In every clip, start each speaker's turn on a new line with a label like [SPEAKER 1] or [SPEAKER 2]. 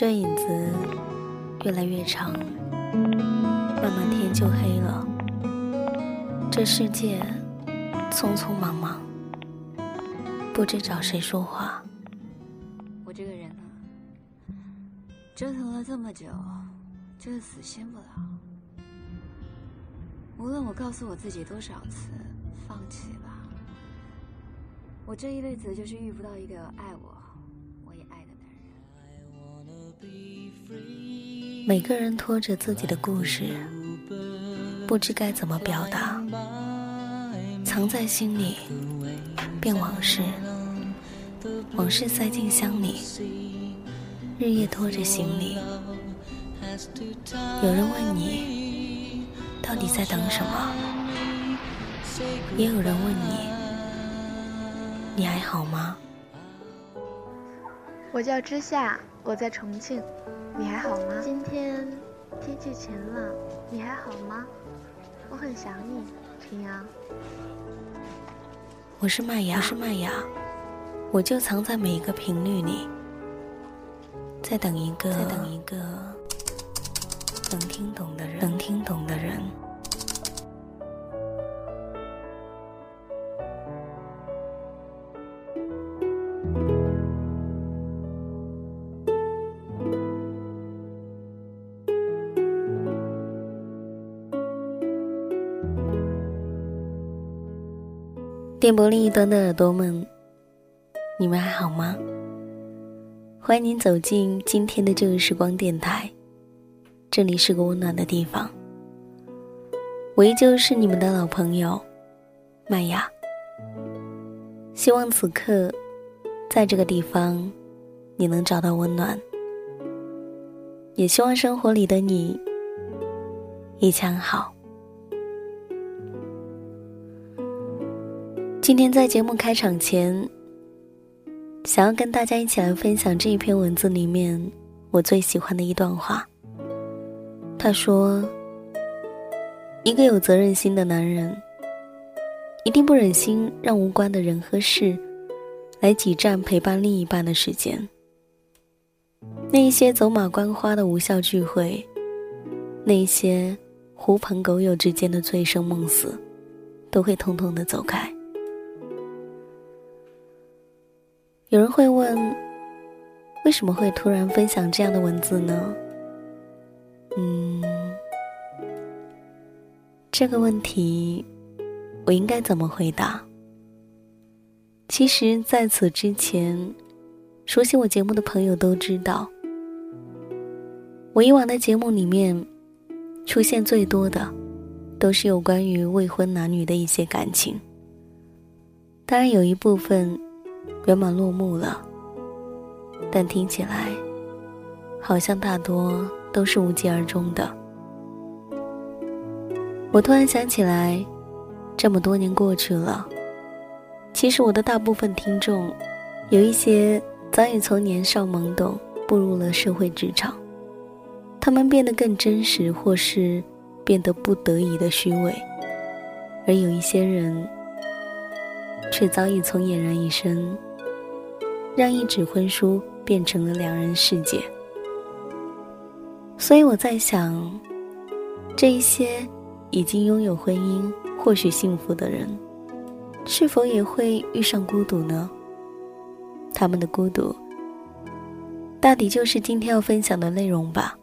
[SPEAKER 1] 这影子越来越长，慢慢天就黑了。这世界匆匆忙忙，不知找谁说话。
[SPEAKER 2] 我这个人呢，折腾了这么久，就是死心不了。无论我告诉我自己多少次放弃吧，我这一辈子就是遇不到一个爱我。
[SPEAKER 1] 每个人拖着自己的故事，不知该怎么表达，藏在心里，变往事，往事塞进箱里，日夜拖着行李。有人问你，到底在等什么？也有人问你，你还好吗？
[SPEAKER 3] 我叫之夏，我在重庆。你还好吗？今天天气晴朗，你还好吗？我很想你，平阳。
[SPEAKER 1] 我是麦芽，我是麦芽，我就藏在每一个频率里，在等一个，在等一个能听懂的人，能听懂的人。电波另一端的耳朵们，你们还好吗？欢迎您走进今天的这个时光电台，这里是个温暖的地方。我依旧是你们的老朋友麦雅。希望此刻，在这个地方，你能找到温暖。也希望生活里的你，一切好。今天在节目开场前，想要跟大家一起来分享这一篇文字里面我最喜欢的一段话。他说：“一个有责任心的男人，一定不忍心让无关的人和事来挤占陪伴另一半的时间。那一些走马观花的无效聚会，那一些狐朋狗友之间的醉生梦死，都会通通的走开。”有人会问，为什么会突然分享这样的文字呢？嗯，这个问题我应该怎么回答？其实，在此之前，熟悉我节目的朋友都知道，我以往的节目里面出现最多的，都是有关于未婚男女的一些感情。当然，有一部分。圆满落幕了，但听起来好像大多都是无疾而终的。我突然想起来，这么多年过去了，其实我的大部分听众，有一些早已从年少懵懂步入了社会职场，他们变得更真实，或是变得不得已的虚伪，而有一些人，却早已从俨然一身。让一纸婚书变成了两人世界，所以我在想，这一些已经拥有婚姻、或许幸福的人，是否也会遇上孤独呢？他们的孤独，大抵就是今天要分享的内容吧。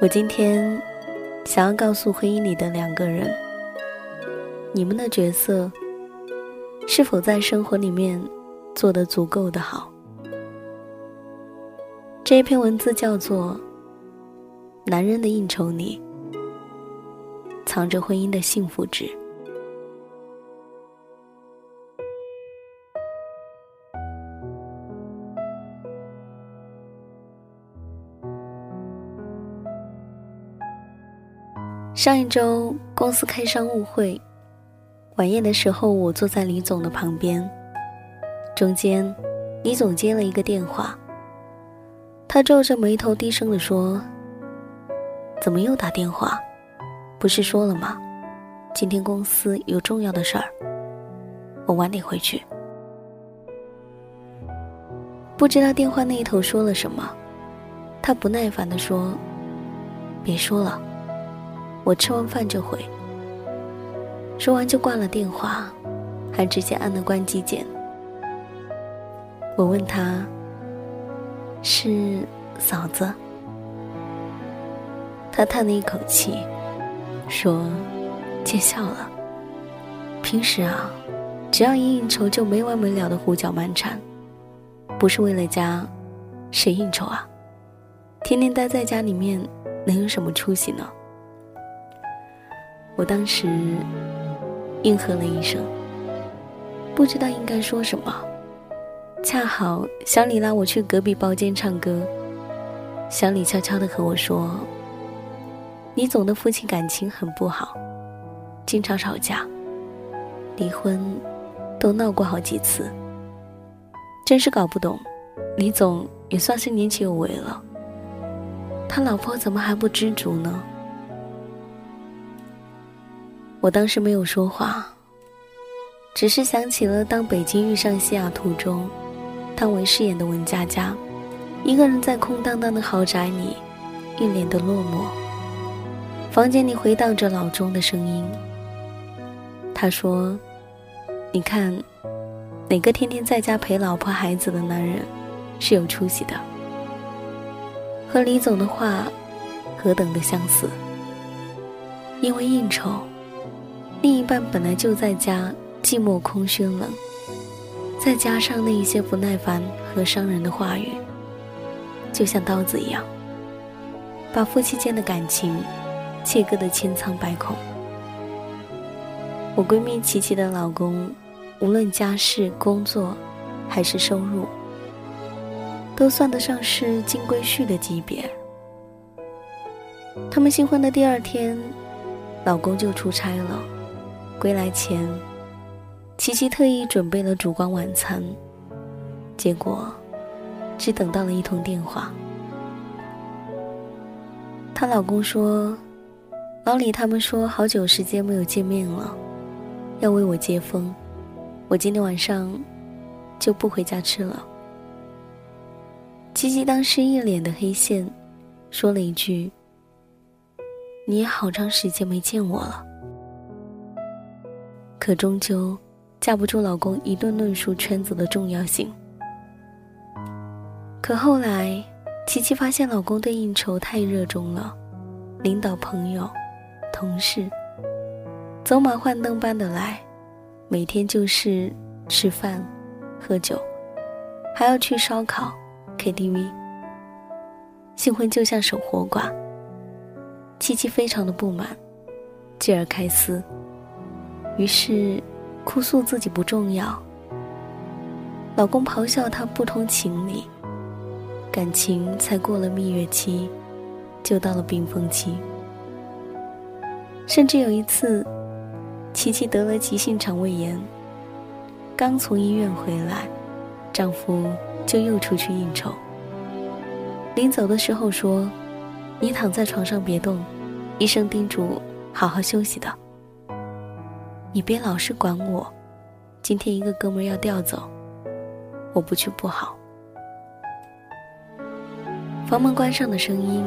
[SPEAKER 1] 我今天想要告诉婚姻里的两个人，你们的角色是否在生活里面？做的足够的好。这一篇文字叫做《男人的应酬里藏着婚姻的幸福值》。上一周公司开商务会，晚宴的时候，我坐在李总的旁边。中间，李总接了一个电话。他皱着眉头，低声地说：“怎么又打电话？不是说了吗？今天公司有重要的事儿，我晚点回去。”不知道电话那一头说了什么，他不耐烦地说：“别说了，我吃完饭就回。”说完就挂了电话，还直接按了关机键。我问他：“是嫂子？”他叹了一口气，说：“见笑了。平时啊，只要一应酬就没完没了的胡搅蛮缠，不是为了家，谁应酬啊？天天待在家里面，能有什么出息呢？”我当时。应和了一声，不知道应该说什么。恰好小李拉我去隔壁包间唱歌，小李悄悄地和我说：“李总的父亲感情很不好，经常吵架，离婚都闹过好几次。真是搞不懂，李总也算是年轻有为了，他老婆怎么还不知足呢？”我当时没有说话，只是想起了当北京遇上西雅图中，汤唯饰演的文佳佳，一个人在空荡荡的豪宅里，一脸的落寞。房间里回荡着老钟的声音。他说：“你看，哪个天天在家陪老婆孩子的男人，是有出息的？和李总的话，何等的相似。因为应酬。”另一半本来就在家寂寞空虚冷，再加上那一些不耐烦和伤人的话语，就像刀子一样，把夫妻间的感情切割的千疮百孔。我闺蜜琪琪的老公，无论家世、工作，还是收入，都算得上是金龟婿的级别。他们新婚的第二天，老公就出差了。归来前，琪琪特意准备了烛光晚餐，结果只等到了一通电话。她老公说：“老李他们说好久时间没有见面了，要为我接风，我今天晚上就不回家吃了。”琪琪当时一脸的黑线，说了一句：“你也好长时间没见我了。”可终究架不住老公一顿论述圈子的重要性。可后来，琪琪发现老公对应酬太热衷了，领导、朋友、同事，走马换灯般的来，每天就是吃饭、喝酒，还要去烧烤、KTV。新婚就像守活寡，琪琪非常的不满，继而开撕。于是，哭诉自己不重要。老公咆哮她不通情理，感情才过了蜜月期，就到了冰封期。甚至有一次，琪琪得了急性肠胃炎，刚从医院回来，丈夫就又出去应酬。临走的时候说：“你躺在床上别动，医生叮嘱好好休息的。”你别老是管我，今天一个哥们要调走，我不去不好。房门关上的声音，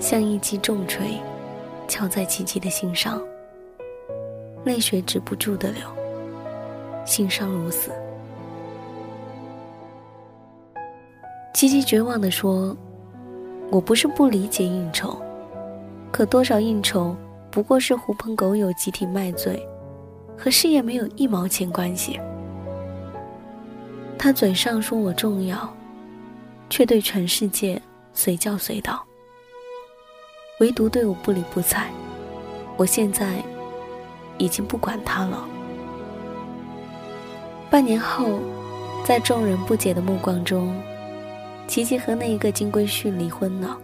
[SPEAKER 1] 像一记重锤，敲在琪琪的心上。泪水止不住的流，心伤如死。琪琪绝望的说：“我不是不理解应酬，可多少应酬不过是狐朋狗友集体卖醉。”和事业没有一毛钱关系。他嘴上说我重要，却对全世界随叫随到，唯独对我不理不睬。我现在已经不管他了。半年后，在众人不解的目光中，琪琪和那一个金龟婿离婚了。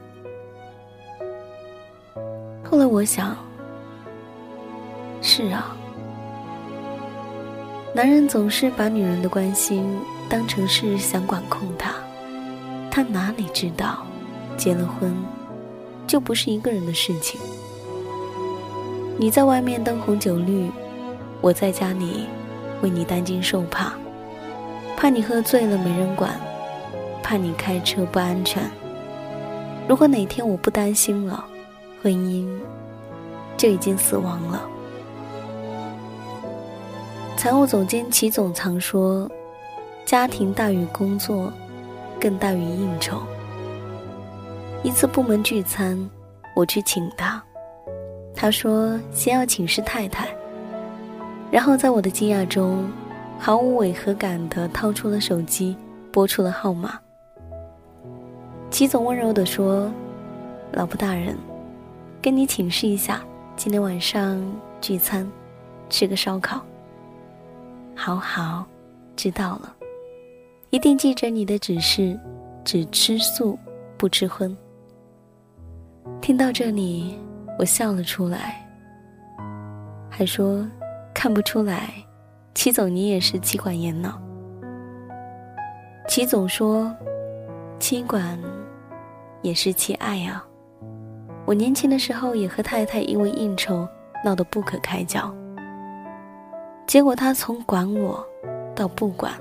[SPEAKER 1] 后来我想，是啊。男人总是把女人的关心当成是想管控她，他哪里知道，结了婚就不是一个人的事情。你在外面灯红酒绿，我在家里为你担惊受怕，怕你喝醉了没人管，怕你开车不安全。如果哪天我不担心了，婚姻就已经死亡了。财务总监齐总常说：“家庭大于工作，更大于应酬。”一次部门聚餐，我去请他，他说先要请示太太，然后在我的惊讶中，毫无违和感地掏出了手机，拨出了号码。齐总温柔地说：“老婆大人，跟你请示一下，今天晚上聚餐，吃个烧烤。”好好，知道了，一定记着你的指示，只吃素，不吃荤。听到这里，我笑了出来，还说看不出来，齐总你也是妻管严呢。齐总说，妻管也是妻爱啊。我年轻的时候也和太太因为应酬闹得不可开交，结果他从管我到不管，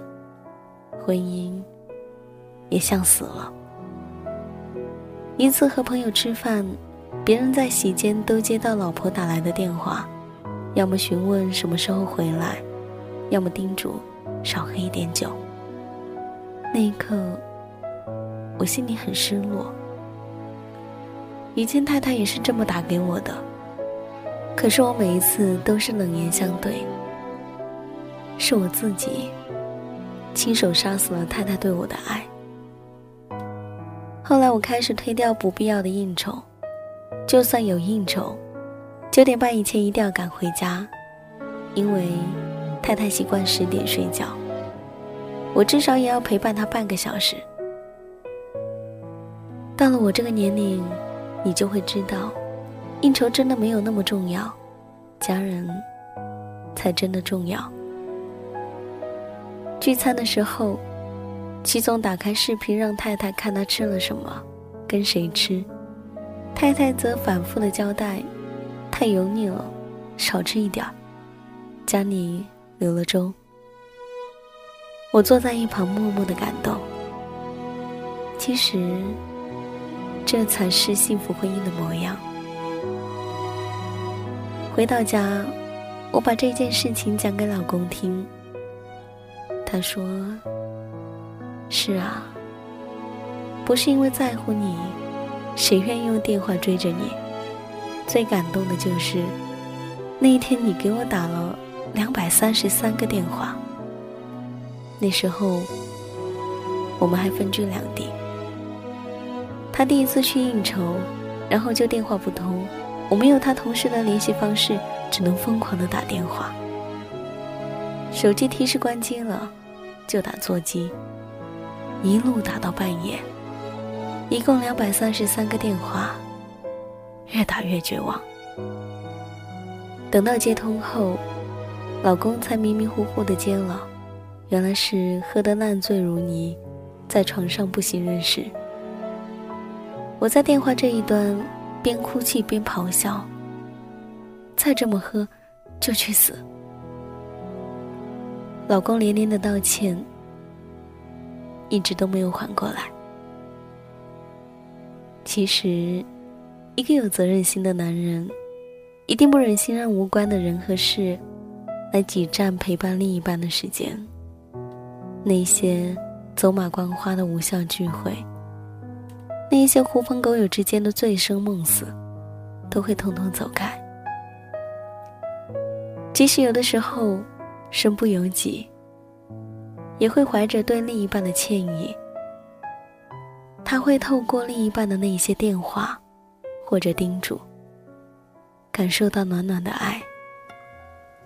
[SPEAKER 1] 婚姻也像死了。一次和朋友吃饭，别人在席间都接到老婆打来的电话，要么询问什么时候回来，要么叮嘱少喝一点酒。那一刻，我心里很失落。以前太太也是这么打给我的，可是我每一次都是冷言相对。是我自己亲手杀死了太太对我的爱。后来我开始推掉不必要的应酬，就算有应酬，九点半以前一定要赶回家，因为太太习惯十点睡觉，我至少也要陪伴她半个小时。到了我这个年龄，你就会知道，应酬真的没有那么重要，家人才真的重要。聚餐的时候。齐总打开视频，让太太看他吃了什么，跟谁吃。太太则反复的交代：“太油腻了，少吃一点儿。”家里留了粥。我坐在一旁默默的感动。其实，这才是幸福婚姻的模样。回到家，我把这件事情讲给老公听。他说。是啊，不是因为在乎你，谁愿意用电话追着你？最感动的就是那一天，你给我打了两百三十三个电话。那时候我们还分居两地，他第一次去应酬，然后就电话不通，我没有他同事的联系方式，只能疯狂的打电话。手机提示关机了，就打座机。一路打到半夜，一共两百三十三个电话，越打越绝望。等到接通后，老公才迷迷糊糊的接了，原来是喝得烂醉如泥，在床上不省人事。我在电话这一端，边哭泣边咆哮：“再这么喝，就去死！”老公连连的道歉。一直都没有缓过来。其实，一个有责任心的男人，一定不忍心让无关的人和事，来挤占陪伴另一半的时间。那些走马观花的无效聚会，那一些狐朋狗友之间的醉生梦死，都会统统走开。即使有的时候，身不由己。也会怀着对另一半的歉意，他会透过另一半的那一些电话，或者叮嘱，感受到暖暖的爱，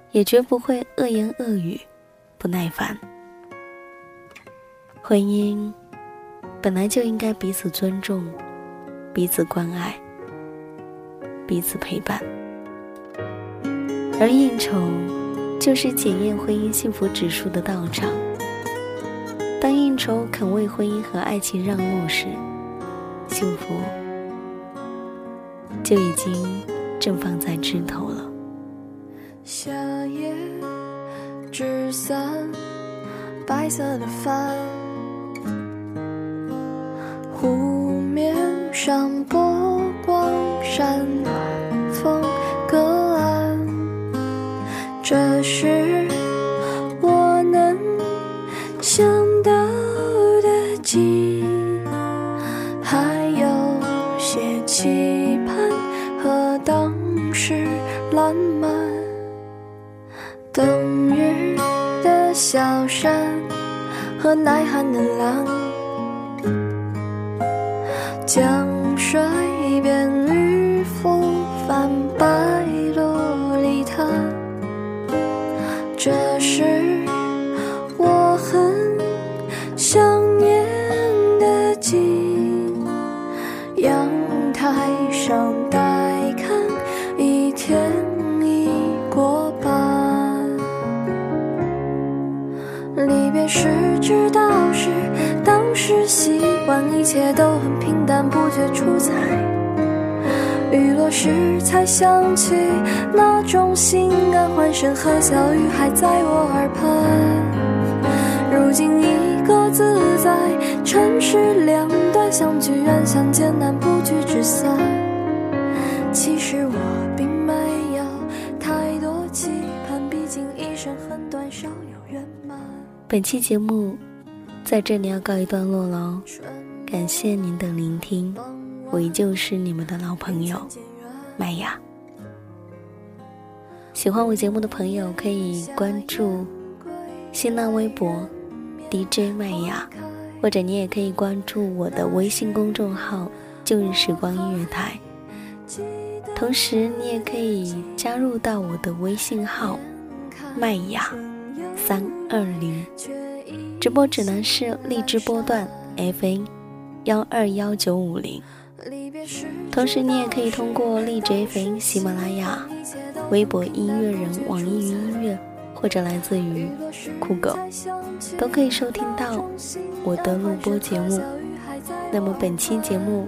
[SPEAKER 1] 也绝不会恶言恶语，不耐烦。婚姻本来就应该彼此尊重，彼此关爱，彼此陪伴，而应酬就是检验婚姻幸福指数的道场。当应酬肯为婚姻和爱情让路时，幸福就已经正放在枝头了。夏夜纸伞，白色的帆，
[SPEAKER 3] 湖面上波光闪，暖这是我能想到的景，还有些期盼和当时烂漫。冬日的小山和耐寒的浪，江知道是当时习惯，一切都很平淡，不觉出彩。雨落时才想起那种心安，欢声和笑语还在我耳畔。如今一个自在，尘世两端，相聚远，相见难，不聚只散。其实我并没有太多期盼，毕竟一生很短，少有圆满。
[SPEAKER 1] 本期节目在这里要告一段落了，感谢您的聆听，我依旧是你们的老朋友麦雅。喜欢我节目的朋友可以关注新浪微博 DJ 麦雅，或者你也可以关注我的微信公众号“旧日时光音乐台”。同时，你也可以加入到我的微信号“麦雅三二零”，直播指南是荔枝波段 FM 幺二幺九五零。同时，你也可以通过荔枝 FM、喜马拉雅、微博音乐人、网易云音乐，或者来自于酷狗，都可以收听到我的录播节目。那么，本期节目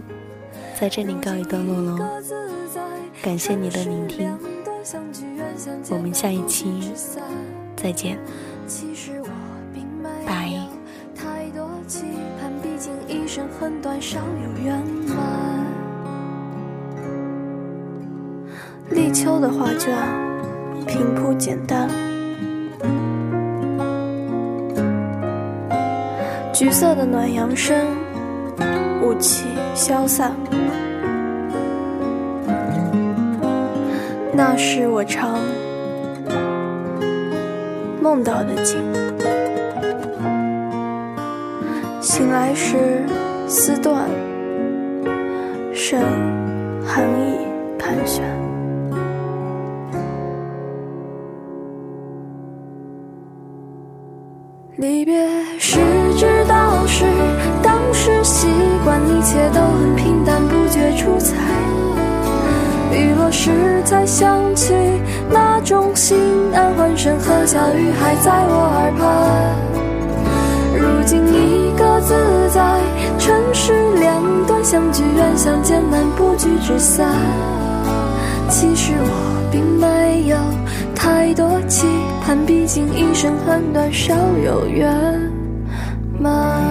[SPEAKER 1] 在这里告一段落喽。感谢你的聆听，我们下一期再见，
[SPEAKER 3] 少有圆满。立秋的画卷平铺简单，橘色的暖阳升，雾气消散。那是我常梦到的景。醒来时丝断，剩寒意盘旋。离别时知道是当时习惯，一切都很平淡，不觉出彩。雨落时才想起那种心安，欢声和笑语还在我耳畔。如今一个自在，城市两端，相聚远，相见难，不聚只散。其实我并没有太多期盼，毕竟一生很短，少有圆满。